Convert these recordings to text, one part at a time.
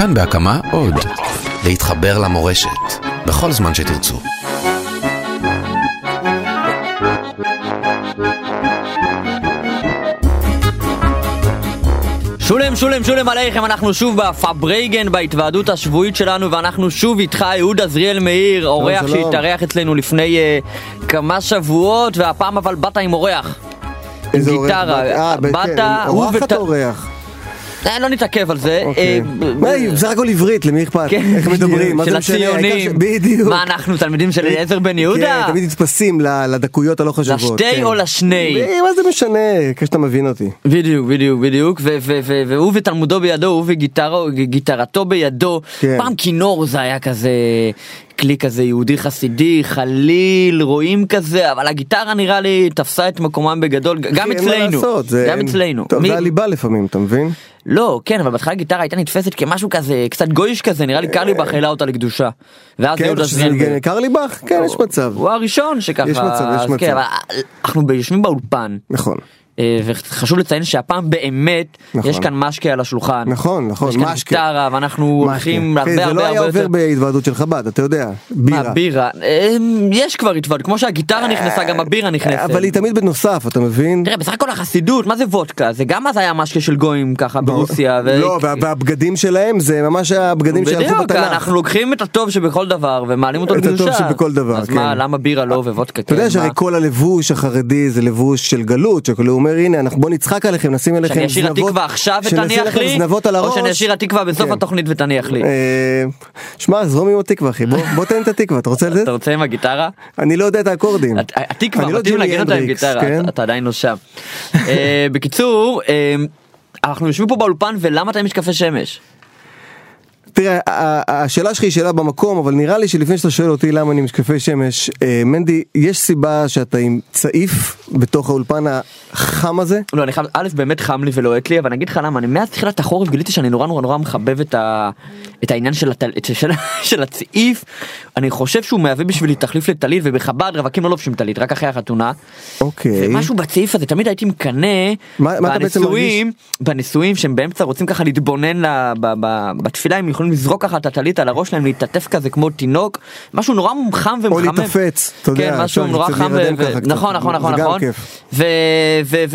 כאן בהקמה עוד. להתחבר למורשת, בכל זמן שתרצו. שולם שולם שולם עליכם, אנחנו שוב בפברייגן בהתוועדות השבועית שלנו ואנחנו שוב איתך אהוד עזריאל מאיר, אורח. שהתארח אצלנו לפני uh, כמה שבועות והפעם אבל באת עם אורח. איזה אורח גיטרה, באת? אה, באת, כן, הוא אורחת ות- או אורח? אה, לא נתעכב על זה. אוקיי. אה, מה, בסך הכל עברית, למי אכפת? כן, איך מדברים? של זה הציונים. בדיוק. מה אנחנו תלמידים של אליעזר בן יהודה? כן, תמיד נתפסים לדקויות הלא חשובות. לשתי כן. או לשני? אה, מה זה משנה? כשאתה מבין אותי. בדיוק בדיוק בדיוק ו- ו- ו- והוא ותלמודו בידו הוא וגיטרו גיטרתו בידו כן. פעם כינור זה היה כזה כלי כזה יהודי חסידי חליל רואים כזה אבל הגיטרה נראה לי תפסה את מקומם בגדול גם אצלנו לעשות, זה- גם אצלנו טוב, מי- זה הליבה לפעמים, אתה מבין? לא כן אבל בהתחלה גיטרה הייתה נתפסת כמשהו כזה קצת גויש כזה נראה לי קרליבך העלה אותה לקדושה. ואז כן, יהודה שזה זריאן- קרליבך? כן, יש מצב. הוא הראשון שככה יש מצב, יש מצב. כן, אבל אנחנו יושבים באולפן נכון. אה, וחשוב לציין שהפעם באמת נכון. יש כאן משקה על השולחן. נכון, נכון, יש כאן משקה. גיטרה ואנחנו הולכים הרבה זה לא הרבה היה הרבה עובר יותר. בהתוועדות של חב"ד, אתה יודע. מה, בירה. בירה. אה, יש כבר התוועדות, כמו שהגיטרה נכנסה גם הבירה נכנסת. אבל היא תמיד בנוסף, אתה מבין? תראה בסך הכל החסידות מה זה וודקה זה גם אז היה משקה של גויים ככה ברוסיה. ו- לא, וה- והבגדים שלהם זה ממש הבגדים שהלכו בדיוק, בתנ"ך. אנחנו לוקחים את הטוב שבכל דבר ומעלים אותו את הטוב לקדושה. שבכל דבר, אז מה, כן. למה בירה לא ווודקה אתה יודע כן, שהרי? כל הלבוש החרדי זה לבוש של גלות, שכאילו אומר הנה אנחנו בוא נצחק עליכם נשים עליכם שאני אשיר זנבות, התקווה עכשיו ותניח לי, זנבות על או הראש. שאני אשיר התקווה בסוף כן. התוכנית ותניח לי. אה, שמע זרום עם התקווה אחי בוא בוא תן את התקווה אתה רוצה לתת? אתה רוצה עם הגיטרה? אני לא יודע את האקורדים. הת- התקווה, לא מתאים להגן אותה עם גיטרה, כן? אתה- עדיין לא שם. אה, בקיצור, אה, אנחנו יושבים פה באולפן ולמה אתה עם משקפי שמש? תראה, השאלה שלך היא שאלה במקום, אבל נראה לי שלפני שאתה שואל אותי למה אני משקפי שמש, אה, מנדי, יש סיבה שאתה עם צעיף בתוך האולפן החם הזה? לא, אני חייב, א', באמת חם לי ולוהט לי, אבל אני אגיד לך למה, אני מאז תחילת החורף גיליתי שאני נורא נורא נורא מחבב את, ה, את העניין של, הטל, את- של, של הצעיף, אני חושב שהוא מהווה בשבילי תחליף לטלית, ובחב"ד רווקים לא לובשים טלית, רק אחרי החתונה. אוקיי. ומשהו בצעיף הזה, תמיד הייתי מקנא, בנישואים, בנישואים שהם באמצע רוצים ככה להתבונן ל- ב- ב- בתפילה, הם יכולים לזרוק ככה את הטלית על הראש שלהם, להתעטף כזה כמו תינוק, משהו נורא חם או ומחמם. להתאפץ, אתה יודע, כן, משהו נורא חם. נכון, נכון, נכון, נכון.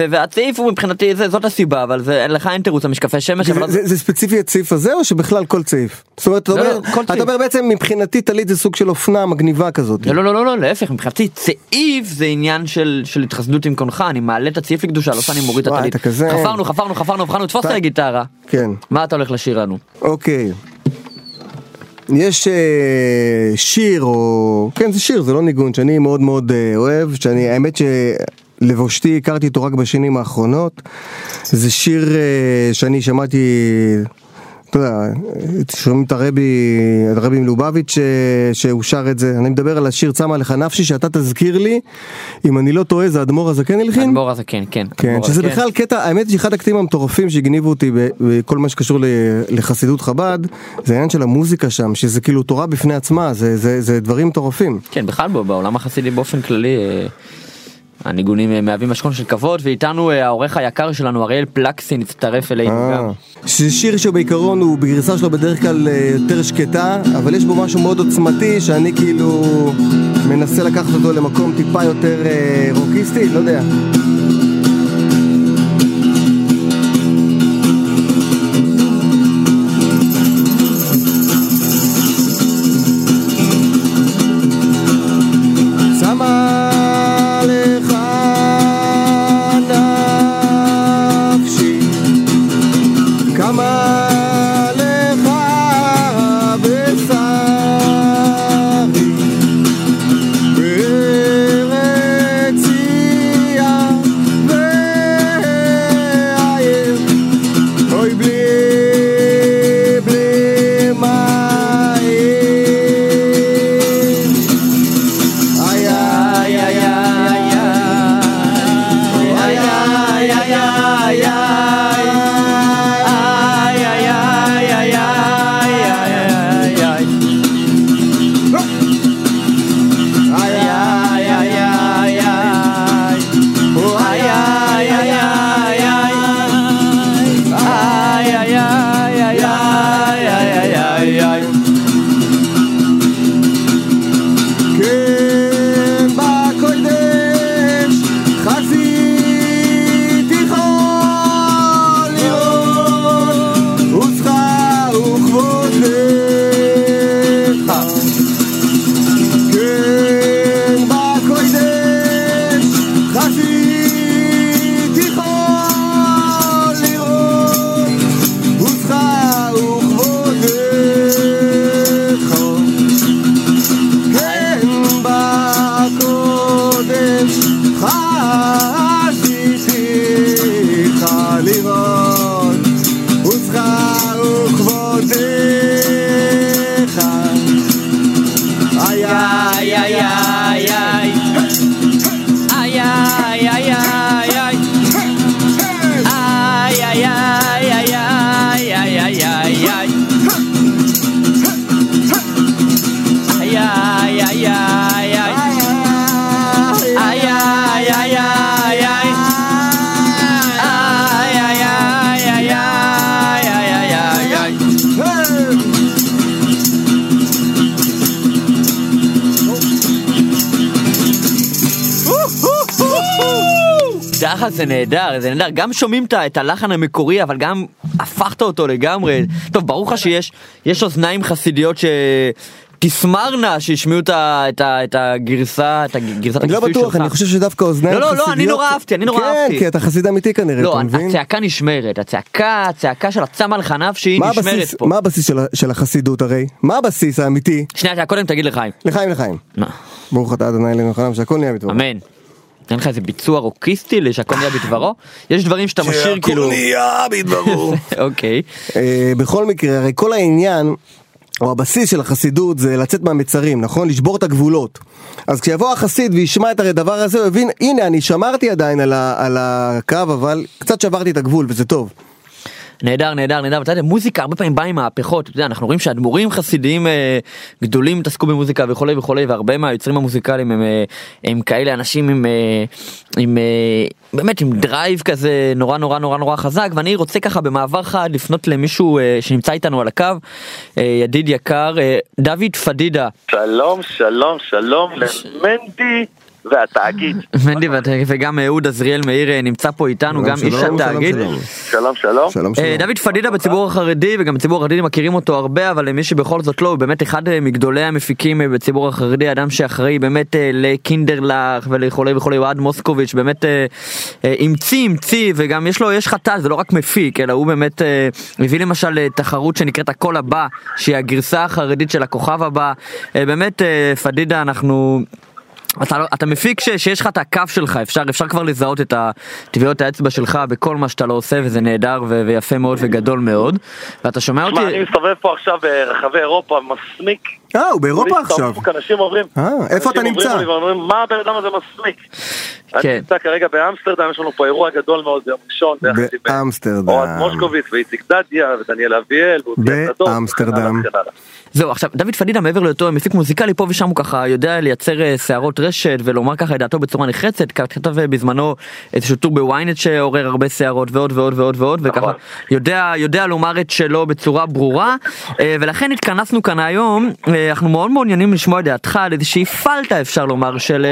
והצעיף הוא מבחינתי, זאת הסיבה, אבל לך אין תירוץ המשקפי שמש, זה, זה ספציפי הצעיף הזה או שבכלל כל צעיף? זאת אומרת, אתה לא, אומר, לא. אומר בעצם מבחינתי טלית זה סוג של אופנה מגניבה כזאת. לא, לא, לא, לא, לא, להפך, מבחינתי צעיף זה עניין של התחסדות עם קונך, אני מעלה את הצעיף לקדושה, לא שאני מוריד את הטלית. חפרנו, חפרנו, חפרנו, חפרנו, תפוס את הגיטרה. כן. מה אתה הולך לשיר לנו? אוקיי. יש אה, שיר או כן זה שיר זה לא ניגון שאני מאוד מאוד אה, אוהב שאני האמת שלבושתי הכרתי אותו רק בשנים האחרונות. זה שיר אה, שאני שמעתי אתה יודע, שומעים את הרבי, הרבי מלובביץ' ש- שהוא שר את זה, אני מדבר על השיר צמה לך נפשי שאתה תזכיר לי, אם אני לא טועה זה אדמו"ר הזקן הלחין? אדמו"ר הזה כן, כן. כן, אדמו"ר שזה הזקן. בכלל קטע, האמת שאחד הקטעים המטורפים שהגניבו אותי בכל מה שקשור לחסידות חב"ד, זה העניין של המוזיקה שם, שזה כאילו תורה בפני עצמה, זה, זה, זה דברים מטורפים. כן, בכלל בעולם החסידי באופן כללי, אה, הניגונים אה, מהווים משכון של כבוד, ואיתנו אה, העורך היקר שלנו, אריאל פלקסין, הצטרף אלינו גם. אה. שזה שיר שבעיקרון הוא בגרסה שלו בדרך כלל יותר שקטה, אבל יש בו משהו מאוד עוצמתי שאני כאילו מנסה לקחת אותו למקום טיפה יותר אה, רוקיסטי, לא יודע. ככה זה נהדר, זה נהדר, גם שומעים את ה- הלחן המקורי, אבל גם הפכת אותו לגמרי. טוב, ברור לך שיש יש אוזניים חסידיות ש... תסמרנה שישמעו את ה- את ה- את הגרסה, את הגרסת אני לא הכיסוי בטוח, שלך. אני חושב שדווקא אוזניים לא, לא, לא, חסידיות... אני נורא אהבתי, אני נורא כן, אהבתי. כי אתה חסיד אמיתי כנראה, לא, אתה מבין? הצעקה נשמרת, הצעקה, הצעקה של הצמא לחניו שהיא מה נשמרת הבסיס- פה. מה הבסיס של ה- של החסידות הרי? מה הבסיס האמיתי? שנייה, קודם תגיד לחיים. לחיים לחיים. מה? ברוך אתה אדוני אלוהינו חנם שהכל נהיה בטוב. אמן. אין לך איזה ביצוע רוקיסטי שהכל נהיה בדברו? יש דברים שאתה משאיר כאילו... נהיה בדברו. אוקיי. אה, בכל מקרה, הרי כל העניין, או הבסיס של החסידות זה לצאת מהמצרים, נכון? לשבור את הגבולות. אז כשיבוא החסיד וישמע את הדבר הזה, הוא יבין, הנה, אני שמרתי עדיין על, ה, על הקו, אבל קצת שברתי את הגבול, וזה טוב. נהדר, נהדר, נהדר. ואתה יודע, מוזיקה הרבה פעמים באה עם מהפכות. אתה יודע, אנחנו רואים שאדמו"רים חסידיים אה, גדולים התעסקו במוזיקה וכולי וכולי, והרבה מהיוצרים המוזיקליים הם, אה, הם כאלה אנשים עם, אה, עם אה, באמת עם drive כזה נורא נורא נורא נורא חזק, ואני רוצה ככה במעבר חד לפנות למישהו אה, שנמצא איתנו על הקו, אה, ידיד יקר, אה, דוד פדידה. שלום, שלום, שלום למנדי והתאגיד. מנדי ואת- וגם אהוד עזריאל מאיר אה, נמצא פה איתנו, גם איש התאגיד. שלום, שלום, שלום. שלום, אה, שלום. דוד פדידה בציבור החרדי וגם בציבור החרדי מכירים אותו הרבה אבל למי שבכל זאת לא הוא באמת אחד אה, מגדולי המפיקים אה, בציבור החרדי אדם שאחראי באמת אה, לקינדרלך ולכולי וכולי אוהד מוסקוביץ' באמת אה, אה, המציא המציא וגם יש לו יש חטא זה לא רק מפיק אלא הוא באמת אה, הביא למשל אה, תחרות שנקראת הקול הבא שהיא הגרסה החרדית של הכוכב הבא אה, באמת אה, פדידה אנחנו. אתה, לא, אתה מפיק ש, שיש לך את הכף שלך, אפשר, אפשר כבר לזהות את טביעות האצבע שלך בכל מה שאתה לא עושה וזה נהדר ו, ויפה מאוד וגדול מאוד. ואתה שומע תשמע, אני אותי? מסתובב פה עכשיו ברחבי אירופה, מסמיק. אה, הוא באירופה עכשיו. אנשים אומרים, אה, איפה אתה נמצא? מה הבן אדם הזה מסמיק? כן. אני נמצא כרגע באמסטרדם, יש לנו פה אירוע גדול מאוד ביום ראשון. אה, באמסטרדם. אוהד מושקוביץ ואיציק דדיה ודניאל אביאל. באמסטרדם. זהו, עכשיו, דוד פדידה מעבר להיותו מפיק מוזיקלי, פה ושם הוא ככה יודע לייצר אה, שערות רשת ולומר ככה את דעתו בצורה נחרצת, כתב אה, בזמנו איזשהו טור בוויינט שעורר הרבה שערות ועוד ועוד ועוד ועוד, וככה נכון. יודע, יודע לומר את שלו בצורה ברורה, אה, ולכן התכנסנו כאן היום, אנחנו מאוד מעוניינים לשמוע את דעתך על איזושהי פלטה אפשר לומר, של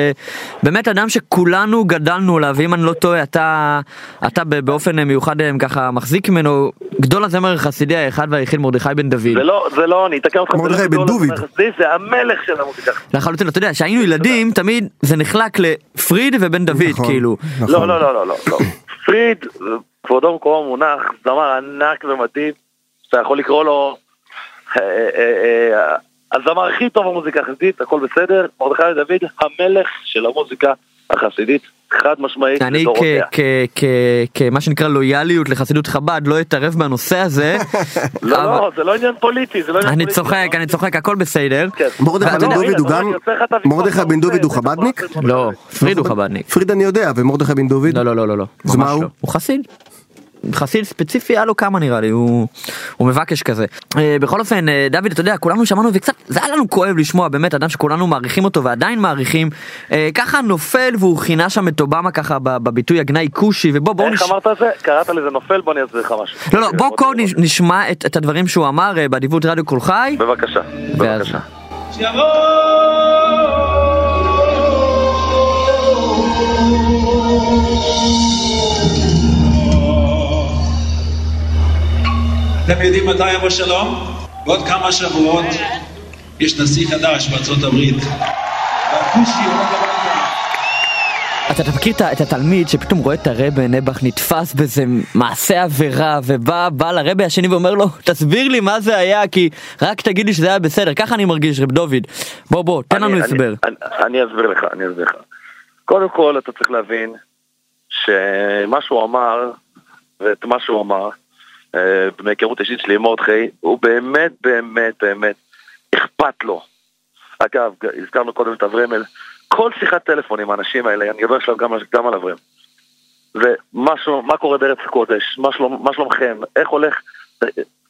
באמת אדם שכולנו גדלנו עליו, ואם אני לא טועה, אתה, אתה באופן מיוחד ככה מחזיק ממנו, גדול הזמר החסידי האחד והיחיד מרדכי בן דוד. זה לא, זה לא, אני אתקן אותך. מרדכי לא בן החסידי, זה המלך של המוזיקה. לחלוטין, אתה יודע, כשהיינו ילדים, תמיד זה נחלק לפריד ובן דוד, נכון, כאילו. נכון. לא, לא, לא, לא, לא, לא. פריד, כבודו במקומו מונח, זמר ענק ומדהים, שאתה יכול לקרוא לו אה, אה, אה, הזמר הכי טוב במוזיקה החסידית, הכל בסדר. מרדכי דוד, המלך של המוזיקה החסידית, חד משמעית, אני לדורותיה. כ- כ- כ- כמה שנקרא לויאליות לחסידות חב"ד לא אתערב בנושא הזה. לא, לא, זה לא עניין פוליטי, זה לא עניין אני פוליטי. צוחק, אני צוחק, הכל בסדר. כן. מרדכי בן לא, דוד הוא גם- מרדכי בן דוד הוא חב"דניק? לא, פריד הוא חב"דניק. פריד אני יודע, ומרדכי בן דוד? לא, לא, לא, לא, לא. אז מה הוא? לא. הוא חסיד. חסיד ספציפי היה לו כמה נראה לי הוא הוא מבקש כזה אה, בכל אופן אה, דוד אתה יודע כולנו שמענו וקצת זה היה לנו כואב לשמוע באמת אדם שכולנו מעריכים אותו ועדיין מעריכים אה, ככה נופל והוא כינה שם את אובמה ככה בביטוי הגנאי כושי ובוא בואו איך אמרת זה? קראת לזה נופל? בוא אני אסביר לך משהו. לא לא בוא קודם נש- נשמע את, את הדברים שהוא אמר באדיבות רדיו קול חי. בבקשה, ואז- בבקשה. אתם יודעים מתי יבוא שלום? בעוד כמה שבועות יש נשיא חדש בארצות הברית. והכושי הביתה. אתה, מכיר את התלמיד שפתאום רואה את הרבי נעבך נתפס באיזה מעשה עבירה ובא בא לרבי השני ואומר לו תסביר לי מה זה היה כי רק תגיד לי שזה היה בסדר ככה אני מרגיש רב דוד בוא בוא תן לנו אני- הסבר. אני, אני, אני אסביר לך, אני אסביר לך. קודם כל אתה צריך להבין שמה שהוא אמר, ואת מה שהוא אמר, מהיכרות אישית שלי עם מרדכי, הוא באמת באמת באמת אכפת לו. אגב, הזכרנו קודם את אברמל, כל שיחת טלפון עם האנשים האלה, אני מדבר עכשיו גם, גם על אברהם. ומה קורה בארץ הקודש, מה, שלום, מה שלומכם, איך הולך,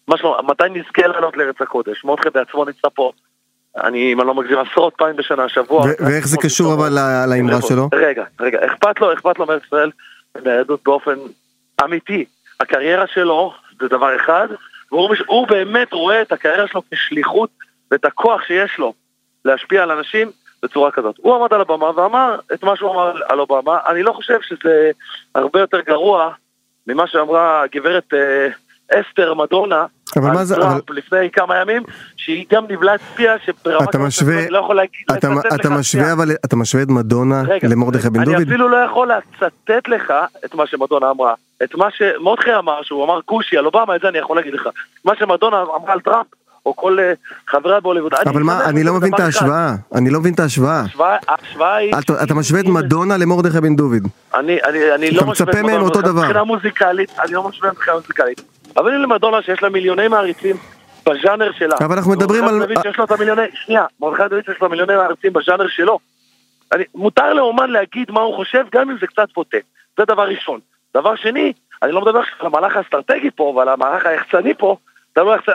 מה שלום, מתי נזכה לעלות לארץ הקודש, מרדכי בעצמו נמצא פה אני, אם אני לא מגזים, עשרות פעמים בשנה, שבוע. ואיך זה קשור אבל לאמרה שלו? רגע, רגע, אכפת לו, אכפת לו מארץ ישראל, מהיהדות באופן אמיתי. הקריירה שלו זה דבר אחד, והוא מש- באמת רואה את הקריירה שלו כשליחות ואת הכוח שיש לו להשפיע על אנשים בצורה כזאת. הוא עמד על הבמה ואמר את מה שהוא אמר על אובמה, אני לא חושב שזה הרבה יותר גרוע ממה שאמרה הגברת אה, אסתר מדונה אבל מה זה- טראמפ לפני כמה ימים, שהיא גם נבלה הצביעה שברמה אתה משווה, אני לא יכול להגיד, אתה, אתה משווה. אבל, אתה משווה את מדונה למרדכי בן אני דוד? אפילו לא יכול לצטט לך את מה שמדונה אמרה. את מה שמרדכי אמר, שהוא אמר כושי על אובמה, את זה אני יכול להגיד לך. מה שמדונה אמרה על טראמפ, או כל אה, חברה בהוליווד. אבל מה, אני לא מבין את ההשוואה, אני לא מבין את ההשוואה. ההשוואה. היא... אתה, אתה משווה את מדונה למרדכי בן דוד. אני, אני, אני אתה לא משווה מצפה את מהם מדונה אותו דבר. מבחינה מוזיקלית, אני לא משווה מבחינה מוזיקלית. אבל הנה למדונה שיש לה מיליוני מעריצים בז'אנר שלה. אבל אנחנו מדברים על- מרדכי דוד שיש לו את המיליוני, שנייה, מרדכי דוד שיש לו מיליוני מעריצים בז'אנר שלו. אני, מותר לאומן להגיד מה הוא חושב, גם אם זה קצת בוטה. זה דבר ראשון. דבר שני, אני לא מדבר על המהלך האסטרטגי פה ועל המהלך היחצני פה.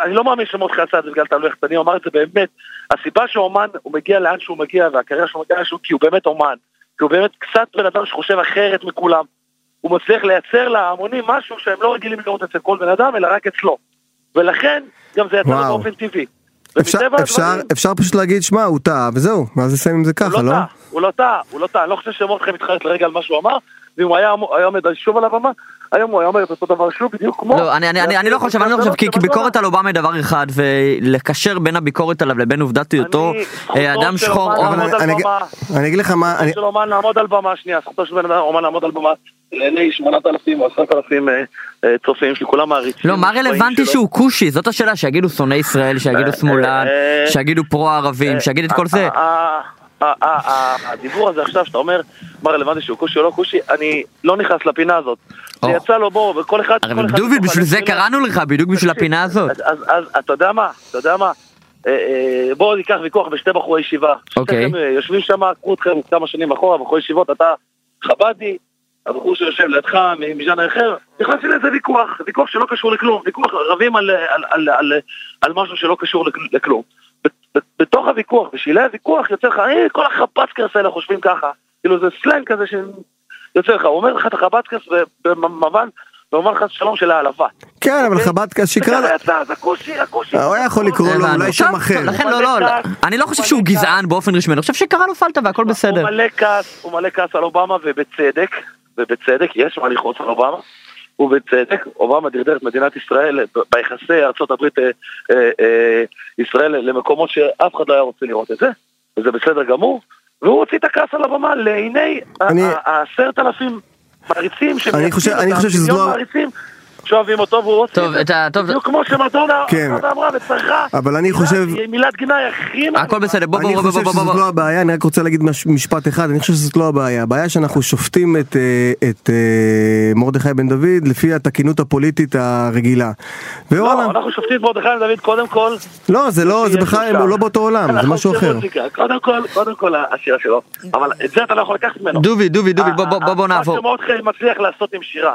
אני לא מאמין שמרדכי עשה את זה בגלל תלוי יחצני, הוא אמר את זה באמת. הסיבה שאומן, הוא מגיע לאן שהוא מגיע, והקריירה שהוא מגיע לאן שהוא, כי הוא באמת אומן. כי הוא באמת קצת בן אדם שחושב אחרת מכולם. הוא מצליח לייצר להמונים משהו שהם לא רגילים לראות אצל כל בן אדם, אלא רק אצלו. ולכן, גם זה יצא וואו. באופן טבעי. אפשר, אפשר, הדברים, אפשר פשוט להגיד, שמע, הוא טעה, וזהו, ואז נסיים עם זה הוא ככה, לא לא? טעה, הוא לא טעה, הוא לא טעה, אני לא חושב שמרדכי מתחרט לרגע על מה שהוא אמר, ואם הוא היה היה עומד שוב על הבמה, היום הוא היה אומר את אותו דבר שוב, בדיוק כמו... לא, אני, אני, אני, אני לא חושב, אני לא חושב, כי, כי ביקורת על אובמה היא דבר אחד, ולקשר בין הביקורת עליו לבין עובדת היותו אה, זכותו אדם שחור, אני, אני, במה. אני אגיד לך מה, אני, של אומן לעמוד על במה, שנייה, זכותו של בן אדם אומן לעמוד על במה, לעיני 8,000 או 10,000 אה, אה, צופים שכולם מעריצים. לא, מה רלוונטי. שהוא כושי? זאת השאלה, שיגידו שונא ישראל, שיגידו שמאלן, שיגידו פרו-ערבים, שיגיד את כל זה. ה- ה- ה- ה- הדיבור הזה עכשיו שאתה אומר מה רלוונטי שהוא כושי או לא כושי, אני לא נכנס לפינה הזאת. זה. יצא לו בוא, וכל אחד... הרי בתוך בשביל זה. קראנו לך, בדיוק בשביל הפינה הזאת. אז, אתה יודע מה, אתה יודע מה, אה, אה, בואו ניקח ויכוח בשתי בחורי ישיבה. אוקיי. אה, יושבים שם, קחו אתכם כמה שנים אחורה, בחורי ישיבות, אתה חב"די, הבחור שיושב לידך מז'אנר אחר, נכנסתי לאיזה ויכוח, ויכוח שלא קשור לכלום, ויכוח רבים על, משהו שלא קשור לכ- לכלום. בתוך הוויכוח, בשלהי הוויכוח יוצא לך, אה, כל החב"צקרס האלה חושבים ככה, כאילו זה סלנג כזה שיוצא לך, הוא אומר לך את החב"צקרס במובן, במובן חס שלום של העלבה. כן, אבל אוקיי? חב"ד, שיקרא לו, יצא, אז הכושי, הכושי. הוא היה יכול לקרוא לו. אולי שם אחר. לכן לא, לא, לא, אני לא חושב שהוא גזען באופן רשמי, אני חושב שקרא לו פלטה והכל בסדר. הוא מלא כעס, הוא מלא כעס על אובמה ובצדק, ובצדק, יש מה לכעוס על אובמה, ובצדק, אובמה דרדר את מדינת ישראל ביחסי ארה"ב אה, אה, אה, ישראל למקומות שאף אחד לא היה רוצה לראות את זה, וזה בסדר גמור, והוא הוציא את הכעס על הבמה לעיני העשרת אלפים מעריצים אני חושב שזה לא- שאוהבים אותו והוא טוב, את זה, טוב, בדיוק כמו שמדונה כן. אמרה וצרחה, אבל אני חושב- מילת גנאי הכי הכל בסדר, בוא אני בוא בוא חושב בוא שזאת בוא לא בוא. הבעיה, אני רק רוצה להגיד מש- משפט אחד, אני חושב שזאת לא הבעיה, הבעיה שאנחנו שופטים את, אה, את אה, מרדכי בן דוד לפי התקינות הפוליטית הרגילה. לא, אנחנו שופטים את מרדכי בן דוד קודם כל. לא, זה לא, זה בכלל. הוא לא באותו עולם, זה משהו אחר. קודם כל, קודם כל השירה שלו. אבל את זה אתה לא יכול לקחת ממנו. דובי, דובי, דובי, בוא בוא- בוא בוא נעבור. מה שמורדכי מצליח לעשות עם שירה,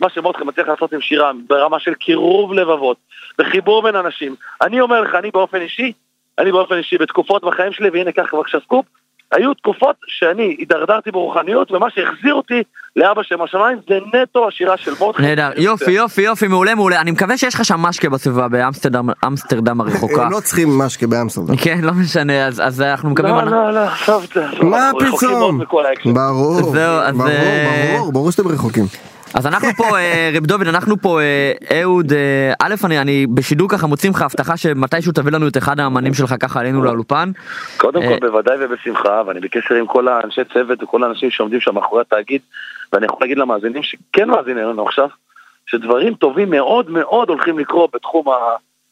מה שמורדכי מצליח לעשות עם שירה, ברמה של קירוב לבבות, וחיבור בין אנשים. אני אומר לך, אני באופן אישי, אני באופן אישי בתקופות בחיים שלי, והנה קח בבקשה סקופ, היו תקופות שאני הידרדרתי ברוחניות, ומה שהחזיר אותי לאבא שם השמיים זה נטו השירה של מורדכי. נהדר, יופי יופי יופי מעולה מעולה אני מקווה שיש לך שם משקה בסביבה באמסטרדם אמסטרדם הרחוקה הם לא צריכים משקה באמסטרדם. כן לא משנה אז אז אנחנו מקווים לא, לא, לא, את זה. מה פתאום? ברור, ברור, אה, ברור, ברור שאתם רחוקים. אז אנחנו פה אה, רב דוד אנחנו פה אה, אהוד אה, א' אני אני בשידור ככה מוצאים לך הבטחה שמתישהו תביא לנו את אחד האמנים שלך ככה עלינו לאולפן קודם כל בוודאי ובשמחה, ואני בקשר עם כל האנשי צוות וכל האנשים שעומדים שם מאחורי התאגיד, ואני יכול להגיד למאזינים שכן מאזינים לנו עכשיו, שדברים טובים מאוד מאוד הולכים לקרות בתחום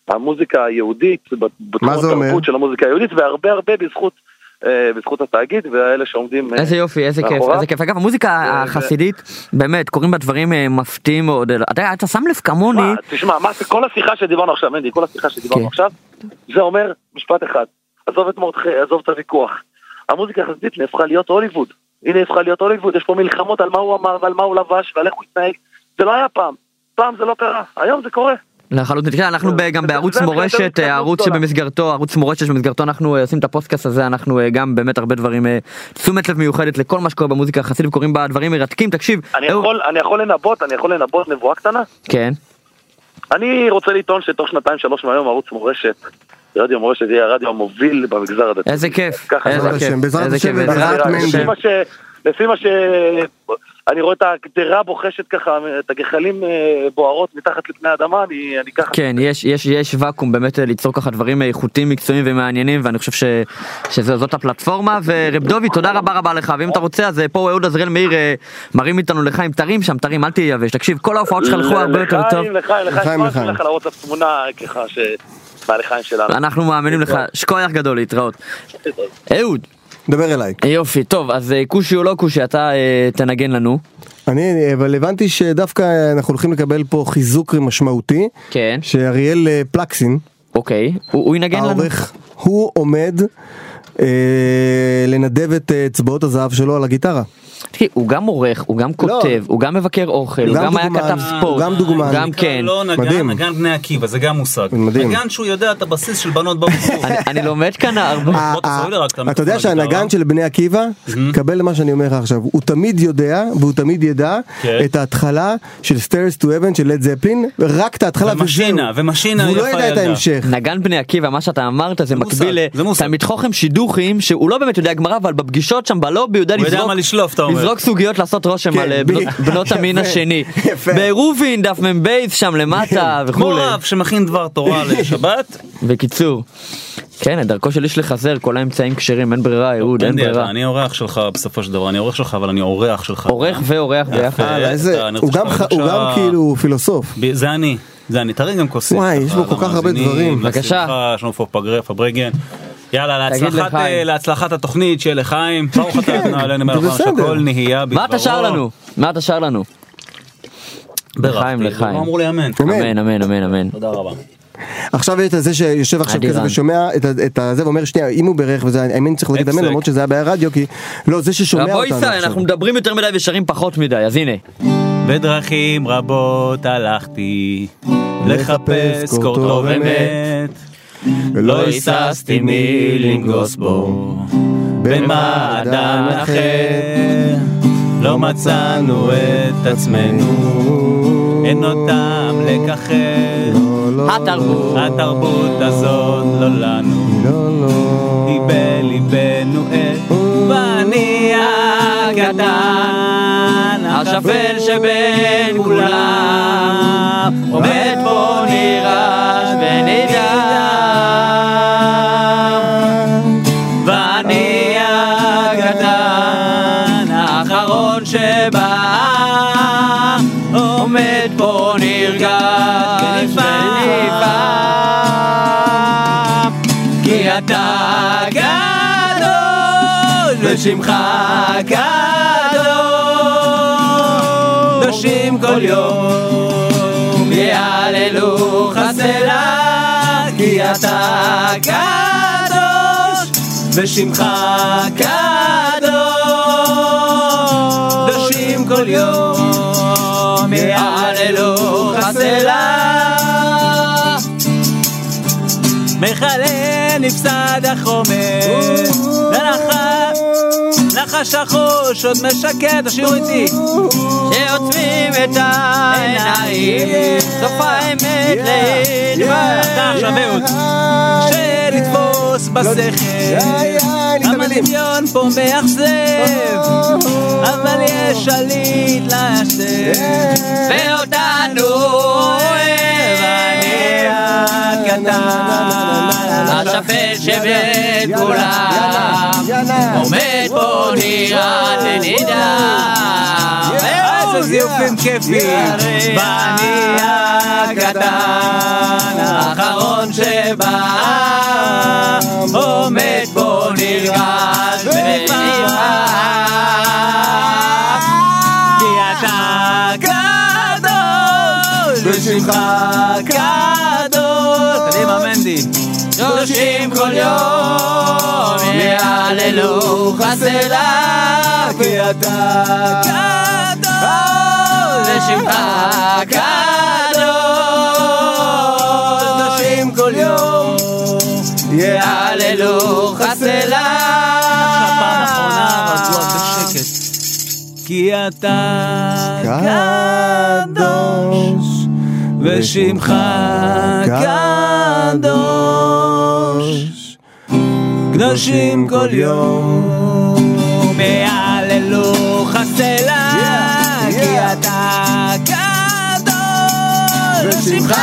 המוזיקה היהודית, בתחום מה זה אומר? התרבות של המוזיקה היהודית, והרבה הרבה בזכות, בזכות התאגיד והאלה שעומדים... אה, איזה יופי איזה כיף. איזה כיף אגב המוזיקה החסידית באמת קוראים בה דברים אה, מפתיעים מאוד אתה אתה שם לב כמוני תשמע, מה, כל השיחה שדיברנו עכשיו, מנדי, כל השיחה שדיברנו כן. עכשיו, זה אומר משפט אחד, עזוב את מרדכי, עזוב את הוויכוח. המוזיקה החסידית נהפכה להיות הוליווד. היא נהפכה להיות הוליווד, יש פה מלחמות על מה הוא אמר ועל מה הוא לבש ועל איך הוא התנהג. זה לא היה פעם. פעם זה לא קרה, היום זה קורה. לחלוטין, תראה, אנחנו ב- גם זה- בערוץ מורשת, התקדמות ערוץ גדולה. שבמסגרתו, ערוץ מורשת שבמסגרתו אנחנו אה, עושים את הפודקאסט הזה, אנחנו אה, גם באמת הרבה דברים, אה, תשומת לב מיוחדת לכל מה שקורה במוזיקה החסידית וקוראים בה דברים מרתקים, תקשיב, אני יכול, לנבוט, אני יכול לנבוט נבואה קטנה? כן, אני רוצה לטעון שתוך שנתיים שלוש מהיום ערוץ מורשת רדיו מורשת יהיה הרדיו המוביל במגזר הדתי. איזה כיף, ככה איזה כיף, בעזרת איזה השם בעזרת. השם. לפי מה ש... אני רואה את הגדרה בוחשת ככה, את הגחלים אה, בוערות מתחת לפני האדמה, אני, אני ככה... כן, יש, יש, יש ואקום באמת אה, ליצור ככה דברים איכותיים, מקצועיים ומעניינים, ואני חושב ש, שזאת הפלטפורמה, ורב דובי, תודה רבה רבה לך, ואם אתה רוצה, אז אה, פה אהוד עזריאל מאיר אה, מרים איתנו לחיים, תרים שם, תרים, אל תהיה יבש, תקשיב, כל ההופעות שלך הלכו הרבה יותר טוב, לחיים, לחיים, לחיים, לחיים, לחיים. לך לוואטסאפ תמונה ככה ש... מהלחיים שלנו. אנחנו מאמינים לך, שכוייח גדול להתראות. אהוד, דבר אליי. יופי, טוב, אז אה, כושי או לא כושי, אתה אה, תנגן לנו. אני, אבל הבנתי שדווקא אנחנו הולכים לקבל פה חיזוק משמעותי, כן, שאריאל אה, פלקסין, אוקיי, הוא הוא ינגן לנו. העורך, הוא עומד אה, לנדב את אה, אצבעות הזהב שלו על הגיטרה. הוא גם עורך, הוא גם כותב, הוא גם מבקר אוכל, הוא גם היה כתב הוא ספורט, גם דוגמן. גם כן. לא נגן, מדהים. נגן בני עקיבא, זה גם מושג. מדהים. נגן שהוא יודע את הבסיס של בנות ברחוב. אני- אני לומד כאן הרבה. ה- בוא תעזור לי רק את ה- אתה יודע שהנגן. של בני עקיבא, קבל למה שאני אומר לך עכשיו, הוא תמיד יודע והוא תמיד ידע כן. את ההתחלה של stairs to heaven של לד זפלין, רק את ההתחלה ומשינה. ומשינה והוא לא ידע את. ההמשך. נגן בני עקיבא מה שאתה אמרת זה מקביל זה מושג. לתלמיד חוכם שידוכים שהוא לא באמת יודע גמרא אבל בפגישות שם בלובי הוא יודע הוא יודע לזרוק מה לשלוף, אתה אומר. לזרוק סוגיות לעשות רושם כן, על אה, בנות- המין השני. בעירובין דף מ"ב שם למטה כמו וכולי רב שמכין דבר תורה לשבת. בקיצור. כן את דרכו של איש לחזר כל האמצעים כשרים אין ברירה אהוד אין ברירה אני אורח שלך בסופו של דבר, אני אורח שלך אבל אני אורח שלך. עורך ואורח ביחד. אה, אני הוא גם כאילו פילוסוף. זה אני, זה אני, תרים גם כוסית. וואי, יש בו כל כך הרבה דברים. בבקשה. יש לנו פה פגרי פברגן. יאללה, להצלחת, לחיים. אה, להצלחת התוכנית שיהיה לחיים, ברוך אתה אדוני עלינו מלך העולם, בסדר. שהכל נהיה בדברו. מה אתה שר לנו? מה אתה שר לנו? לחיים, לחיים. לא אמרו לי אמן. אמן אמן אמן. תודה רבה. עכשיו יש את זה שיושב עכשיו. כזה ושומע את את הזה ואומר שנייה אם הוא בירך וזה האם אני צריך להגיד אמן. למרות שזה היה ברדיו כי לא זה ששומע אותנו עכשיו. אנחנו מדברים יותר מדי ושרים פחות מדי אז הנה. בדרכים רבות הלכתי לחפש קור קור טוב טוב אמת. לא היססתי מי לנגוס בו במעדן אחר? לא מצאנו את עצמנו. אין אותם לכחד לא, לא, התרבות. התרבות הזאת לא לנו. לא היא בליבנו עת ואני הקטן השפל שבין כולם. עומד פה נרעש ונדהם גדול ושמך קדושים כל יום יעללו חסלה כי אתה קדוש ושמך קדושים כל יום יעללו חסלה מכלה נפסד החומר נחש החוש עוד משקר תשאירו איתי. שעוצמים את העיניים סוף האמת לענווה אתה עכשיו אהוד שלתפוס בשכל. המדמיון פה מאכזב אבל יש שליט להשם. ואותנו אוהב אני הקטן השפל שבין כולם. עומד נראה לנידה איזה זיופים כיפים. ואני הקטן האחרון שבא. עומד פה נרגש ונפעם כי אתה קדוש. ושמך קדוש. קדימה מנדי? קדושים כל יום יעללו חסלה כי אתה קדוש. ושמך קדוש קדושים כל יום יעללו בשקט כי אתה קדוש. ושמך קדוש. קדושים כל יום, יהללוך הסלע, כי. אתה קדוש, ושמך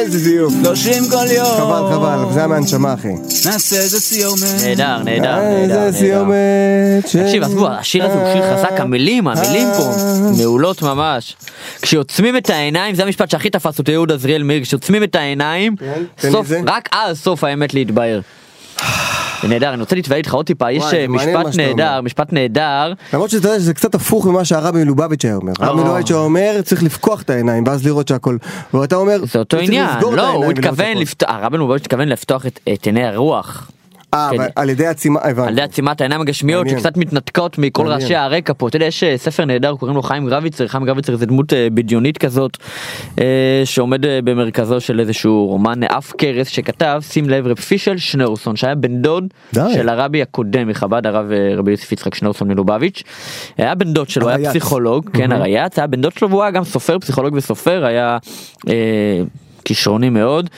איזה זיוף. קדושים כל יום, חבל חבל, זה היה מהנשמה אחי. נעשה איזה סיומת. נהדר, נהדר, נהדר. איזה. סיומת. תקשיב, עזבו, השיר הזה הוא שיר חזק, המילים, המילים פה, מעולות ממש. כשעוצמים את העיניים, זה המשפט שהכי תפס אותי, יהודה עזריאל מאיר, כשעוצמים את העיניים, כן. רק אז סוף האמת להתבהר. נהדר, אני רוצה להתוודע איתך עוד טיפה, יש אה, משפט נהדר. משפט נהדר, למרות שאתה יודע שזה קצת הפוך ממה שהרבי מלובביץ' היה אומר. הרבי לא. מלובביץ' היה אומר צריך לפקוח את העיניים ואז לראות שהכל. ואתה אומר זה אותו צריך עניין, לסגור את לא, הוא התכוון הכל. לפתוח, הרב מלובביץ' התכוון לפתוח את עיני הרוח. אה, כן. על ידי עצימה, הבנתי. על ידי עצימת העיניים הגשמיות. שקצת מתנתקות מכל מעניין. רעשי הרקע פה. אתה יודע, יש אה, ספר נהדר, קוראים לו חיים גרביצר, חיים גרביצר זה דמות אה, בדיונית כזאת, אה, שעומד במרכזו של איזשהו רומן אף קרס שכתב, שים לב, רב פישל שנורסון, שהיה בן דוד די. של הרבי הקודם מחב"ד, הרב רבי יוסף יצחק שנורסון מלובביץ'. היה בן דוד שלו, היה. פסיכולוג, כן, הרייץ, היה בן דוד שלו והוא היה גם סופר, פסיכולוג וסופר, היה כישרוני מאוד.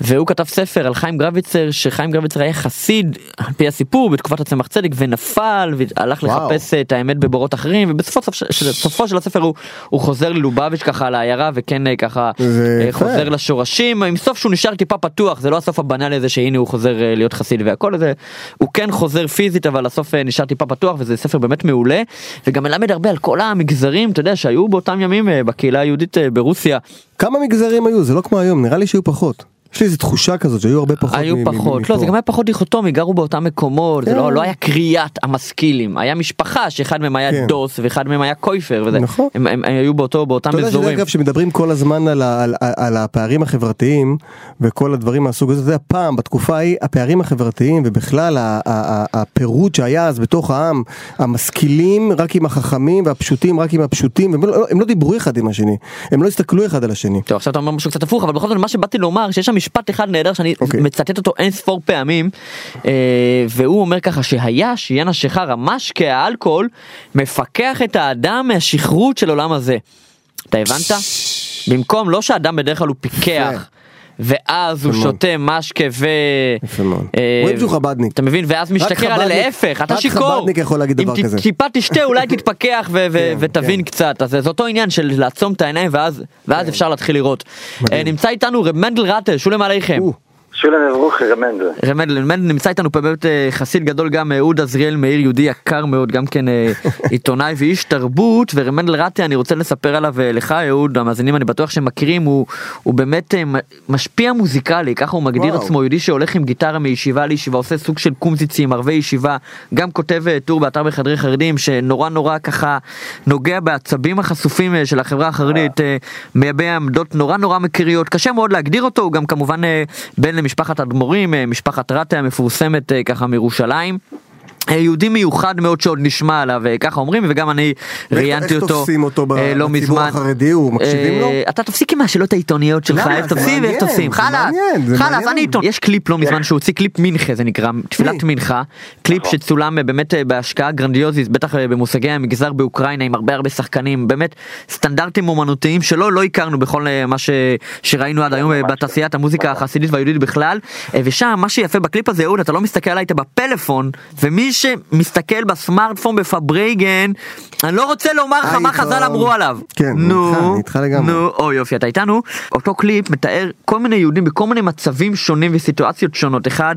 והוא כתב ספר על חיים גרביצר שחיים גרביצר היה חסיד על פי הסיפור בתקופת הצמח צדק ונפל והלך וואו. לחפש את האמת בבורות אחרים ובסופו של- סופו של הספר הוא, הוא חוזר ללובביץ' ככה לעיירה וכן אה, ככה אה, יפה. חוזר לשורשים עם סוף שהוא נשאר טיפה פתוח זה לא הסוף הבנאלי הזה שהנה הוא חוזר אה, להיות חסיד והכל זה הוא כן חוזר פיזית אבל הסוף נשאר טיפה פתוח וזה ספר באמת מעולה וגם מלמד הרבה על כל המגזרים אתה יודע שהיו באותם ימים בקהילה היהודית ברוסיה כמה מגזרים היו? זה לא כמו היום, נראה לי שהיו פחות. יש לי איזו תחושה כזאת שהיו הרבה פחות. היו מ- מ- פחות, מפה. לא זה גם היה פחות דיכוטומי, גרו באותם מקומות, זה כן. לא לא היה קריאת המשכילים, היה משפחה שאחד מהם היה כן. דוס ואחד מהם היה קויפר, וזה, נכון. הם, הם, הם היו באותו באותם אתה יודע אזורים. שאגב שמדברים כל הזמן על, ה, על, על, על הפערים החברתיים וכל הדברים מהסוג הזה, זה הפעם בתקופה ההיא הפערים החברתיים ובכלל ה, ה, ה, הפירוד שהיה אז בתוך העם, המשכילים רק עם החכמים והפשוטים רק עם הפשוטים, הם לא, הם לא דיברו אחד עם השני, הם לא הסתכלו אחד על השני. טוב עכשיו אתה אומר משהו קצת הפוך אבל בכל זאת מה שבאתי לומר שיש שם משפט אחד נהדר שאני אוקיי. מצטט אותו אין ספור פעמים אה, והוא אומר ככה שהיה שיהיה נשכר המשקה האלכוהול מפקח את האדם מהשכרות של עולם הזה. אתה הבנת? במקום לא שאדם בדרך כלל הוא פיקח. ואז הוא. שותה משקה ו... יפה מאוד. אה, רואים שהוא חב"דניק. אתה מבין? ואז משתכר על חב"דניק- להפך, אתה רק שיכור. חב"דניק יכול להגיד דבר אם כזה. טיפה תשתה אולי תתפכח כן, ותבין כן. קצת. אז זה אותו עניין של לעצום את העיניים ואז ואז אפשר להתחיל לראות. אה, נמצא איתנו רב מנדל רטל, שולם עליכם. שולם אברוכי רמנדל. רב מנדל, מנדל נמצא איתנו פה באמת אה, חסיד גדול גם אה, אהוד עזריאל מאיר יהודי יקר מאוד גם כן אה, עיתונאי ואיש תרבות ורב מנדל רטה אני רוצה לספר עליו לך אהוד המאזינים אני בטוח שמכירים הוא, הוא באמת משפיע מוזיקלי ככה הוא מגדיר וואו. עצמו יהודי שהולך עם גיטרה מישיבה לישיבה עושה סוג של קומזיצים ערבי ישיבה גם כותב טור באתר בחדרי חרדים שנורא נורא ככה נוגע בעצבים החשופים של החברה החרדית מייבא עמדות נורא נורא מקריות קשה מאוד להגדיר אותו הוא גם כמובן בן למשפחת אדמו"רים אה, משפחת רטה המפורסמת אה, ככה מירושלים. יהודי מיוחד מאוד שעוד נשמע עליו אה, ככה אומרים וגם אני ראיינתי איך אותו תופסים אותו אה, לא מזמן. החרדי? הוא מקשיבים לו? אה, אתה תפסיק עם השאלות העיתוניות שלך למה? איך תופסים ואיך תופסים חלאס חלאס. אני עיתון יש קליפ לא מזמן שהוא הוציא קליפ מנחה זה נקרא תפילת? מנחה קליפ שצולם אה, באמת בהשקעה גרנדיוזית בטח במושגי המגזר באוקראינה עם הרבה הרבה שחקנים באמת סטנדרטים אומנותיים שלא לא הכרנו בכל מה ש- שראינו עד היום אה, בתעשיית המוזיקה החסידית והיהודית בכלל ושם מה שיפה בקליפ הזה אהוד אתה לא מסתכל עליי אתה בפלאפון ומי שמסתכל בסמארטפון בפארברענגען אני לא רוצה לומר לך מה. חז"ל אמרו עליו כן, נו איתך, אני איתך לגמרי. נו או יופי אתה איתנו אותו קליפ מתאר כל מיני יהודים בכל מיני מצבים שונים וסיטואציות שונות אחד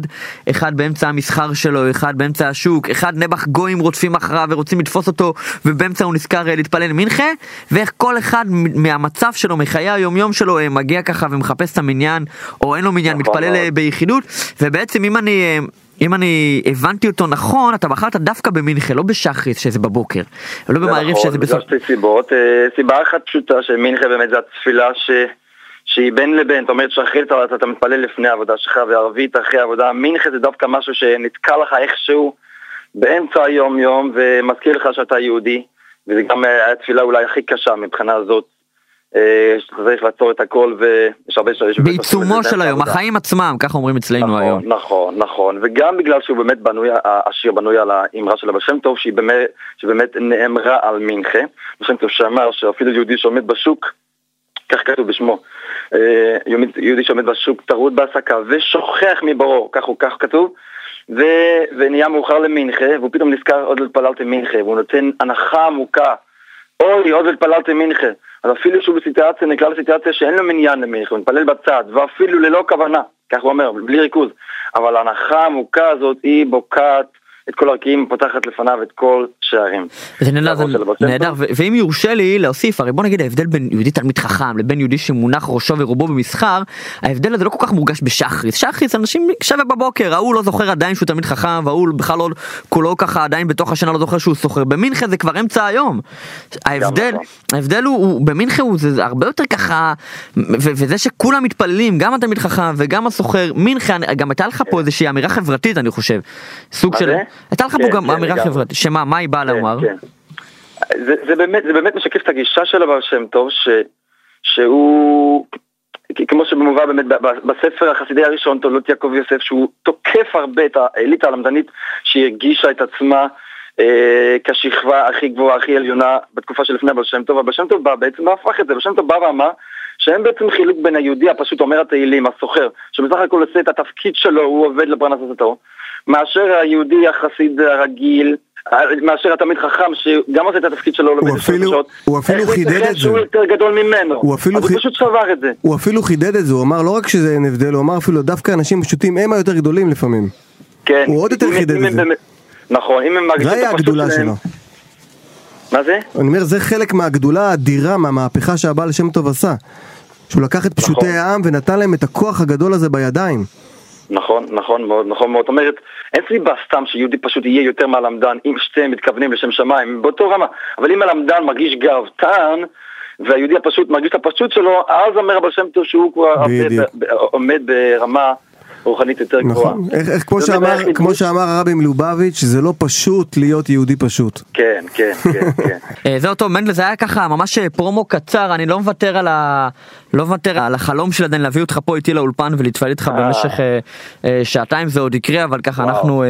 אחד באמצע המסחר שלו אחד באמצע השוק אחד נעבך גויים רודפים אחריו ורוצים לתפוס אותו ובאמצע הוא נזכר אה, להתפלל מנחה ואיך כל אחד מהמצב שלו מחיי היומיום שלו אה, מגיע ככה ומחפש את המניין או אין לו מניין נכון מתפלל אה. ביחידות ובעצם אם אני. אם אני הבנתי אותו נכון, אתה בחרת דווקא במינכה, לא בשחריס שזה בבוקר, ולא במעריב שזה בסוף. זה נכון, שתי סיבות. אה, סיבה אחת פשוטה שמנחה באמת זה התפילה ש... שהיא בין לבין, זאת אומרת שחרית אתה, אתה מתפלל לפני העבודה שלך וערבית אחרי העבודה, מנחה זה דווקא משהו שנתקע לך איכשהו באמצע היום יום ומזכיר לך שאתה יהודי וזה גם אה, התפילה אולי הכי קשה מבחינה שאתה צריך לעצור את הכל ויש הרבה ש... בעיצומו של היום. החיים עצמם, ככה אומרים אצלנו נכון, היום. נכון, נכון, וגם בגלל שהוא באמת בנוי, השיר בנוי על האמרה של אבא שם טוב, שהיא באמת, שבאמת נאמרה על מנחה. אבא שם טוב שאמר שאפילו יהודי שעומד בשוק, כך כתוב בשמו. אה, יהודי- שעומד בשוק טרוד בהעסקה ושוכח מברו, כך הוא כך כתוב, ו, ונהיה מאוחר למנחה, והוא פתאום נזכר עוד לא התפללתי מנחה, והוא נותן הנחה עמוקה, אוי, עוד לא התפללתי מנחה. אז אפילו שהוא בסיטואציה, נקלע לסיטואציה שאין לו מניין למנחה, הוא מתפלל בצד, ואפילו ללא כוונה, כך הוא אומר, בלי ריכוז. אבל ההנחה העמוקה הזאת, היא בוקעת את כל הרקיעים, פותחת לפניו את כל שערים. זה נהדר, ואם יורשה לי להוסיף, הרי בוא נגיד ההבדל בין יהודי תלמיד חכם לבין יהודי שמונח ראשו ורובו במסחר, ההבדל הזה לא כל כך מורגש בשחריס. שחריס אנשים שבע בבוקר, ההוא לא זוכר עדיין שהוא תלמיד חכם, וההוא בכלל לא, כולו ככה עדיין בתוך השנה לא זוכר שהוא סוחר. במינכה זה כבר אמצע היום. ההבדל, נכון. ההבדל הוא, הוא במינכה הוא זה, הרבה יותר ככה, וזה שכולם מתפללים, גם התלמיד חכם וגם הסוחר, מינכה, גם הייתה לך פה איזושהי אמירה חברתית אני חושב. סוג של? הייתה לך פה כן, גם כן, אמירה. חברתית, שמה, מה היא באה לומר? כן. זה, זה, באמת, זה באמת משקף את הגישה של הבעל שם טוב, ש, שהוא, כמו שמובא באמת בספר החסידי הראשון, תולדות יעקב יוסף, שהוא תוקף הרבה את האליטה הלמדנית שהיא הרגישה את עצמה אה, כשכבה הכי גבוהה, הכי עליונה בתקופה שלפני הבעל שם טוב, הבעל שם טוב בא בעצם והפך את זה, הבעל שם טוב בא ואמר שאין בעצם חילוק בין היהודי הפשוט אומר התהילים, הסוחר, שבסך הכל עושה את התפקיד שלו, הוא עובד לפרנסתו, מאשר היהודי החסיד הרגיל, מאשר התלמיד חכם שגם עושה את התפקיד שלו, לומד עשר אפילו- שעות. הוא אפילו חידד את זה. שהוא יותר גדול ממנו. הוא אפילו אז הוא חי- פשוט שבר את זה. הוא אפילו חידד את זה, הוא אמר לא רק שזה אין הבדל, הוא אמר אפילו דווקא אנשים פשוטים הם היותר גדולים לפעמים. כן. הוא עוד יותר חידד את זה. נכון, אם הם זה מרגישים את הפשטות הגדולה שלו. מה זה? אני אומר, זה חלק מהגדולה האדירה, מהמהפכה שהבעל שם טוב עשה. שהוא לקח את פשוטי נכון. העם ונתן להם את הכוח הגדול הזה בידיים. נכון, נכון מאוד, נכון מאוד. זאת אומרת, אין סיבה סתם שיהודי פשוט יהיה יותר מהלמדן אם שתיהם מתכוונים לשם שמיים, באותו רמה. אבל אם הלמדן מרגיש גאוותן, והיהודי הפשוט מרגיש את הפשטות שלו, אז אומר הבעל שם טוב שהוא כבר עומד ברמה רוחנית יותר גבוהה. נכון. איך, איך כמו, שאמר, כמו שאמר הרבי מלובביץ', זה לא פשוט להיות יהודי פשוט. כן, כן, כן, כן. אה, זהו טוב מנדל זה היה ככה ממש אה, פרומו קצר אני לא מוותר על ה... לא מוותר על החלום שלי עדיין להביא אותך פה איתי לאולפן ולהתפעל איתך אה. במשך אה, אה, שעתיים זה עוד יקרה אבל ככה אנחנו.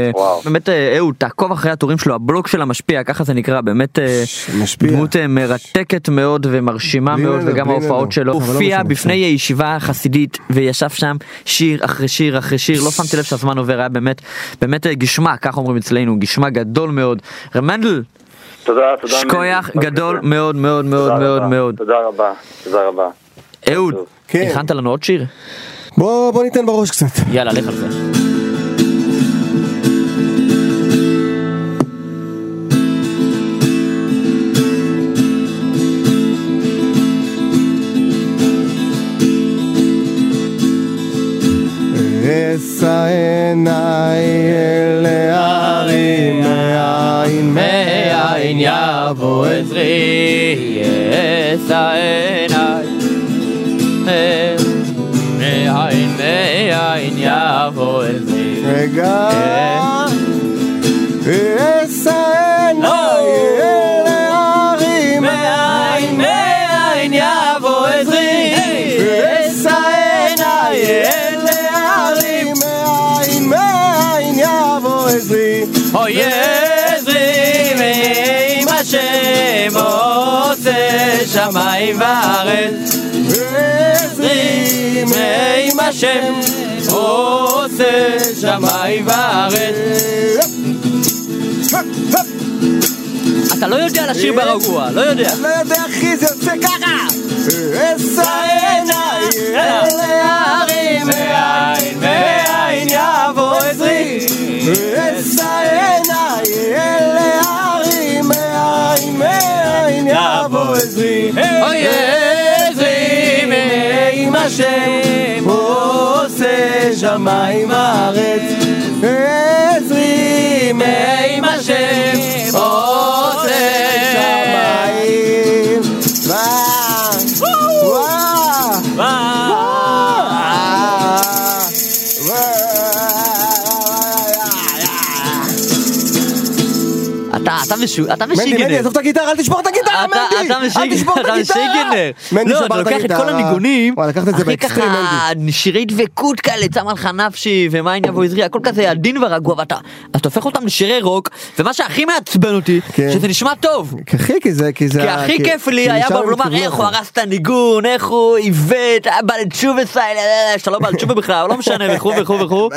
באמת אה, אהוד תעקוב אחרי התורים שלו הבלוג של המשפיע ככה זה נקרא באמת. דמות מרתקת מאוד ומרשימה מאוד וגם ההופעות. שלו לא הופיע בפני ישיבה חסידית וישב שם שיר אחרי שיר אחרי שיר לא שמתי לב שהזמן עובר היה באמת באמת גשמה ככה אומרים אצלנו גשמה גדול מאוד מנדל תודה, תודה. מאיר. גדול מאוד מאוד מאוד מאוד מאוד. תודה רבה, תודה רבה. אהוד, כן. הכנת לנו עוד שיר? בוא, בוא ניתן בראש קצת. יאללה, לך על זה. אשא עיניי עזרי. רגע אשא עיניי אל ההרים מאין מאין יבוא עזרי. אשא עיניי אל ההרים מאין מאין יבוא עזרי אוי עזרי מעם השם עושה שמיים וארץ. עזרי מעם השם עושה שמיים וארץ. אתה לא יודע לשיר ברגוע, לא יודע. לא יודע אחי זה יוצא ככה אשא עיניי אל ההרים מאין מאין יבוא עזרי אשא עיניי אל ההרים מאין מאין יבוא עזרי אוי עזרי מעם השם שמיים וארץ עזרי מעם אתה, אתה. אתה מנדי, מנדי, משוגענער. עזוב את הגיטרה, אל תשבור את הגיטרה, אתה- מנדי! אתה אל תשבור את אתה הגיטרה! משוגענער. מנדי לא, שבר אתה את לוקח כל הגיטרה. הניגונים, וואי, לקחת את זה הכי באקסטרים, ככה. שירי דבקות כאלה, צמאה לך נפשי, ומאין יבוא עזרי, הכל כזה עדין ורגוע, ואתה אתה הופך אותם לשירי רוק, ומה שהכי מעצבן אותי, כן. שזה נשמע טוב. אחי, כי זה, כי זה... כי הכי כיף לי היה בא לומר איך הוא. הרס את הניגון, איך הוא עיוות, היה בעל תשובה style, אה, שאתה לא בעל תשובה בכלל, לא משנה וכו' וכו' וכו'.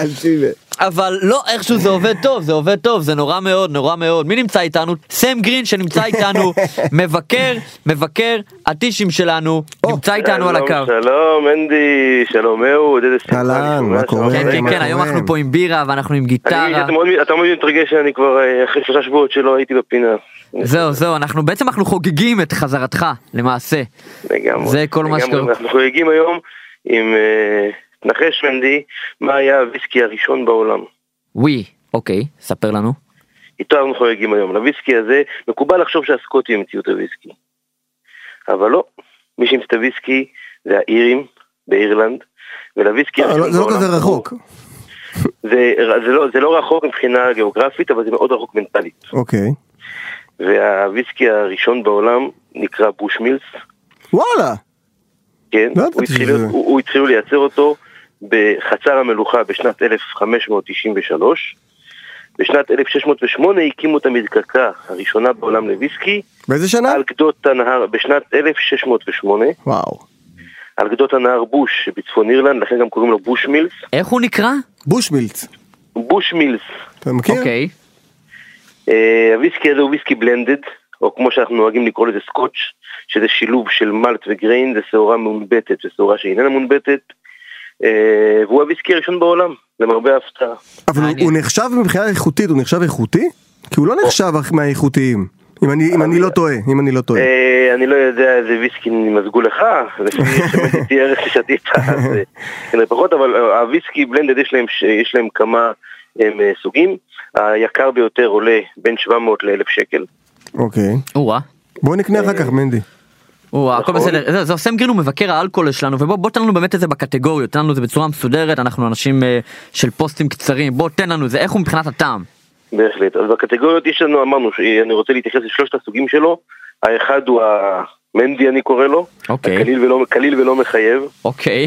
אבל לא, איכשהו זה עובד טוב, זה עובד טוב, זה נורא מאוד, נורא מאוד. מי נמצא איתנו? סם גרין שנמצא איתנו, מבקר, מבקר הטישים שלנו, נמצא איתנו על הקו. שלום, מנדי, שלום אהוד, איזה שמחה. אהלן, מה קורה? כן, כן, כן, היום? אנחנו פה עם בירה ואנחנו עם גיטרה. אתה מאוד מתרגש שאני כבר אה, אחרי שלושה שבועות שלא הייתי בפינה. זהו, זהו, אנחנו בעצם אנחנו חוגגים את חזרתך, למעשה. לגמרי. זה כל מה. שקורה. אנחנו חוגגים היום עם אה, נחש מנדי, מה היה הוויסקי הראשון בעולם. ווי, אוקיי, ספר לנו. איתו אנחנו חוגגים היום. לוויסקי הזה, מקובל לחשוב שהסקוטים המציאו את הוויסקי. אבל לא, מי שהמציא את הוויסקי זה האירים באירלנד, ולוויסקי לא, לא- זה לא כזה רחוק. זה, זה, לא, זה לא רחוק מבחינה גיאוגרפית, אבל זה מאוד רחוק מנטלית. אוקיי. והוויסקי הראשון בעולם נקרא בושמילס, וואלה! כן? לא הוא ידעתי התחיל, שזה- הוא, הוא התחילו לייצר אותו בחצר המלוכה בשנת 1593. בשנת 1608 הקימו את המזקקה הראשונה בעולם לוויסקי באיזה שנה? על גדות הנהר, בשנת 1608, וואו. על גדות הנהר בוש שבצפון אירלנד, לכן גם קוראים לו בושמילס. איך הוא נקרא? בושמילץ. בושמילס. אתה מכיר? אוקיי. אה, הוויסקי הזה הוא ויסקי בלנדד, או כמו שאנחנו נוהגים לקרוא לזה סקוץ', שזה שילוב של מלט וגריין, זה שעורה מונבטת ושעורה שאיננה מונבטת, והוא הוויסקי הראשון בעולם, למרבה ההפתעה. אבל הוא- נחשב מבחינה איכותית, הוא נחשב איכותי? כי הוא לא נחשב מהאיכותיים. אם אני אם אני לא טועה, אם אני לא טועה. אה, אני לא יודע איזה ויסקי ימזגו לך, לפי ארץ ששתית, אה, כנראה פחות, אבל אה, הוויסקי בלנדד יש להם, ש- יש להם כמה אה, סוגים, היקר ביותר עולה בין 700 ל-1000 שקל. אוקיי. בוא נקנה אחר כך מנדי. הכל. בסדר, זהו, סם גרין הוא מבקר האלכוהול שלנו ובוא בוא תן לנו באמת את זה בקטגוריות, תן לנו את זה בצורה מסודרת, אנחנו אנשים אה, של פוסטים קצרים, בוא תן לנו את זה, איך הוא מבחינת הטעם. בהחלט. אז בקטגוריות יש לנו, אמרנו שאני רוצה להתייחס לשלושת הסוגים שלו. האחד הוא המנדי אני קורא לו. אוקיי. הקליל ולא, קליל ולא מחייב. אוקיי.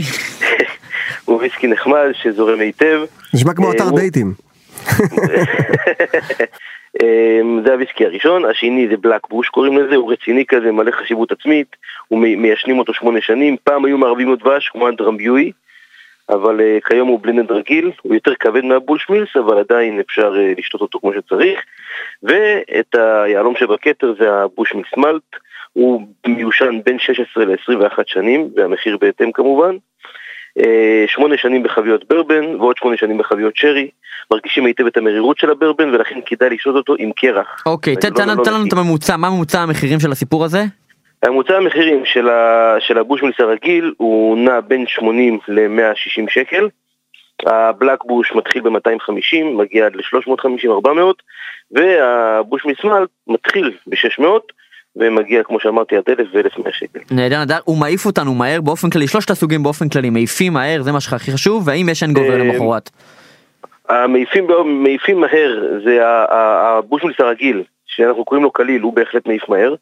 הוא וויסקי נחמד שזורם היטב. נשמע כמו אה, אתר דייטים. אמ, זה הוויסקי הראשון, השני זה בלק בוש קוראים לזה, הוא רציני כזה, מלא חשיבות עצמית, הוא מיישנים אותו שמונה שנים, פעם היו מערבים לו דבש כמו אנדרמביואי, אבל אה, כיום הוא בלנד רגיל, הוא יותר כבד מהבושמילס, אבל עדיין אפשר אה, לשתות אותו כמו שצריך, ואת היהלום שבכתר זה הבושמילס מלט, הוא מיושן בין 16 ל-21 שנים, והמחיר בהתאם כמובן. אה, שמונה שנים בחביות ברבן ועוד שמונה שנים בחביות שרי, מרגישים היטב את המרירות של הברבן ולכן כדאי לשתות אותו עם קרח. אוקיי, לא- תן- לא- לנו תן לנו את. הממוצע, מה ממוצע המחירים של הסיפור הזה? הממוצע המחירים של, ה... של הבושמילס הרגיל הוא נע בין 80 ל-160 שקל. הבלק בוש מתחיל ב-250, מגיע עד ל-350-400, והבושמילס מלט מתחיל ב-600, ומגיע כמו שאמרתי עד 1,000 ו-1,100 שקל. נהדר נהדר, הוא מעיף אותנו מהר באופן כללי, שלושת הסוגים באופן כללי, מעיפים מהר, זה מה שהכי חשוב, והאם יש אין גובר אה, למחרת? המעיפים, מעיפים מהר זה ה- ה- הבושמילס הרגיל, שאנחנו קוראים לו קליל, הוא בהחלט מעיף מהר,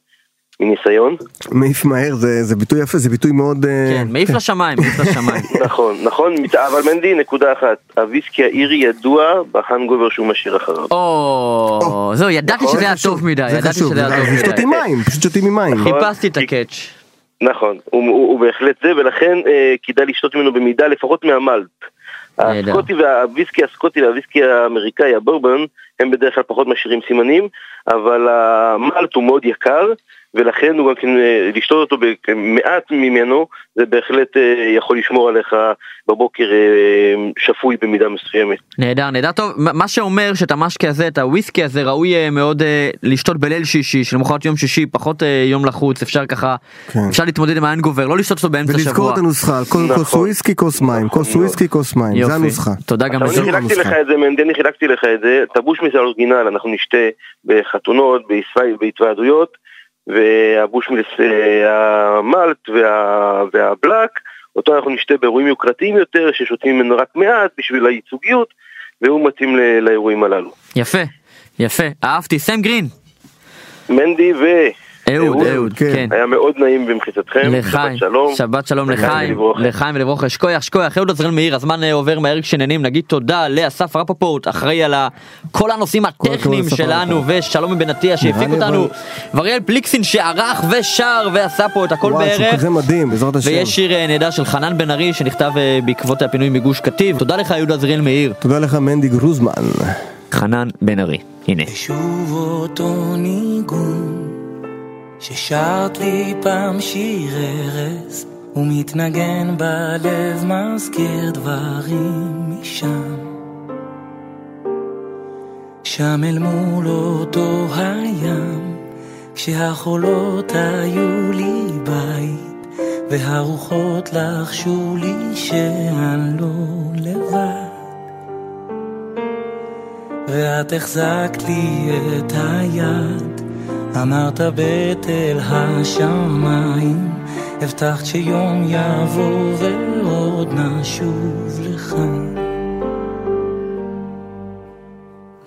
מניסיון. מעיף מהר זה זה ביטוי יפה, זה ביטוי מאוד... אה, כן, מעיף לשמיים, מעיף לשמיים. נכון, נכון, אבל מנדי, נקודה אחת, הוויסקי האירי ידוע בהנגובר שהוא משאיר אחריו. או, זהו, ידעתי נכון, שזה היה חשוב, טוב מדי, זה ידעתי חשוב, שזה היה טוב מדי. עם מים, פשוט שותים עם מים. חיפשתי את הקאץ'. נכון, הוא, הוא, הוא בהחלט זה, ולכן אה, כדאי לשתות ממנו במידה לפחות מהמלט. הסקוטי והוויסקי הסקוטי והוויסקי האמריקאי, הבורבן, הם בדרך כלל פחות משאירים סימנים, אבל המלט הוא מאוד יקר, ולכן הוא גם כן, אה, לשתות אותו במעט ממנו, זה בהחלט אה, יכול לשמור עליך בבוקר אה, שפוי במידה מסוימת. נהדר נהדר טוב מה שאומר שאת המשקה הזה את הוויסקי הזה ראוי מאוד לשתות בליל שישי שלמחרת יום שישי פחות יום לחוץ אפשר ככה כן. אפשר להתמודד עם האנגובר לא לשתות אותו באמצע ולזכור שבוע. את הנוסחה, כל נכון. כוס וויסקי כוס מים, כוס. וויסקי כוס מים, זה יופי. הנוסחה. תודה גם לזה. אני חילקתי לך את זה, מנדי, אני חילקתי לך את זה, את הבושמיס האורגינל אנחנו נשתה בחתונות, בהתווע- בהתוועדויות, והבושמיס אה, המלט וה- והבלק, אותו אנחנו נשתה באירועים יוקרתיים יותר, ששותים ממנו רק מעט בשביל הייצוגיות, והוא מתאים לאירועים הללו. יפה יפה אהבתי סם גרין מנדי ו... אהוד, אהוד, כן. כן. היה מאוד נעים במחיצתכם. לחיים, שבת שלום. שבת שלום לחיים לחיים, ולברכה, שכוייח, שכוייח, אהוד עזריאל מאיר, הזמן אה, עובר מהר כשנהנים, נגיד תודה לאסף רפפורט, אחראי על כל הנושאים הטכניים שלנו, ושלום מבן עטיה שהפיק אותנו, ואריאל פליקסין שערך ושר ועשה פה את הכל בערך. כזה מדהים, בעזרת השם. ויש שיר אה, נהדר של חנן בן ארי שנכתב אה, בעקבות הפינוי מגוש קטיף. תודה לך יהודה עזריאל מאיר. תודה לך מנדי גרוזמן. חנן בן ארי. הנה. שוב אותו ניגון ששרת לי פעם שיר ארז ומתנגן בלב מזכיר דברים משם. שם אל מול אותו הים כשהחולות היו לי בית והרוחות לחשו לי שאני לא לבד. ואת החזקת לי את היד, אמרת בתל השמיים, הבטחת שיום יבוא ועוד נשוב לכאן.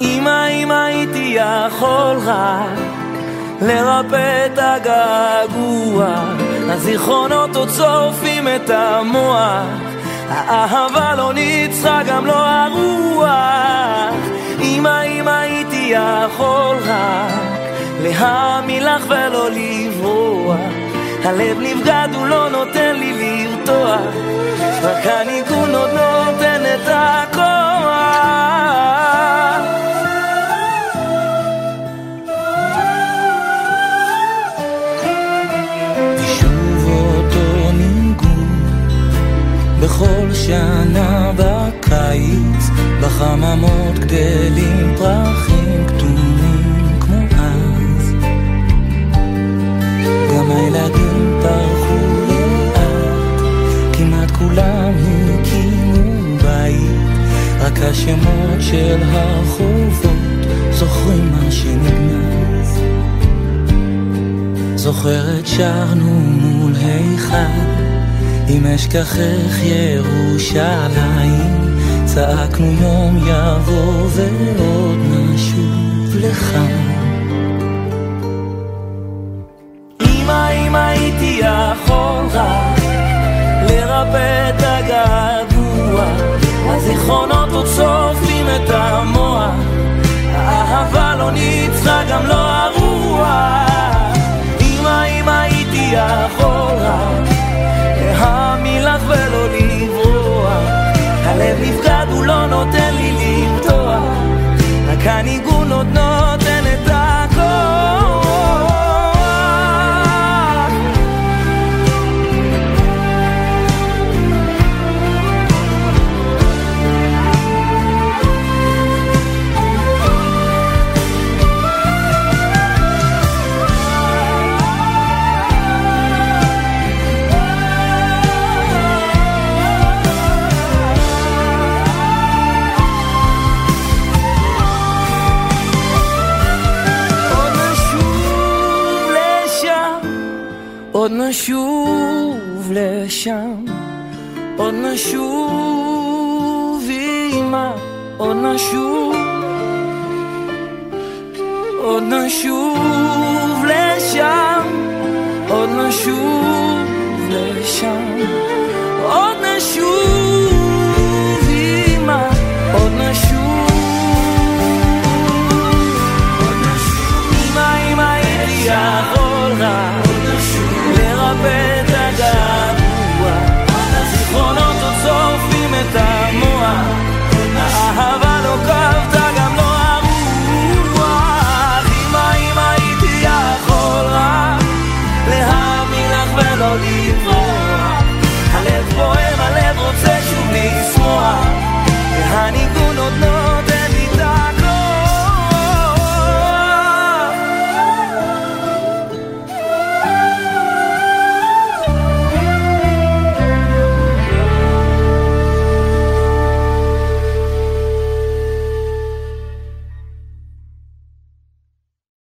אמא, אם הייתי יכול רק לרפא את הגעגוע, הזיכרונות עוד שורפים את המוח, האהבה לא ניצחה גם לא הרוח. אמא, אם הייתי יכול רק להאמין לך ולא לברוח, הלב נבגד הוא לא נותן לי לרתוח, רק הניגון עוד נותן את הכוח. ושוב אותו ניגון. בכל שנה בקיץ בחממות גדלים פרחים השמות של הרחובות זוכרים מה שנגנז זוכרת שרנו מול היכל אם אשכחך ירושלים. צעקנו יום יבוא ועוד נשוב לכאן אמא אם הייתי יכול רק לרפא את הזיכרונות עוד שורפים את המוח. האהבה לא ניצחה גם לא הרוח. אמא אם הייתי יכול רק להאמין לך ולא לברוח. הלב נפגד הוא לא נותן לי למתוח רק הניגון עוד נותן נשוב לשם, עוד נשוב אימא, עוד נשוב, עוד נשוב לשם, עוד נשוב לשם, עוד נשוב אימא, עוד נשוב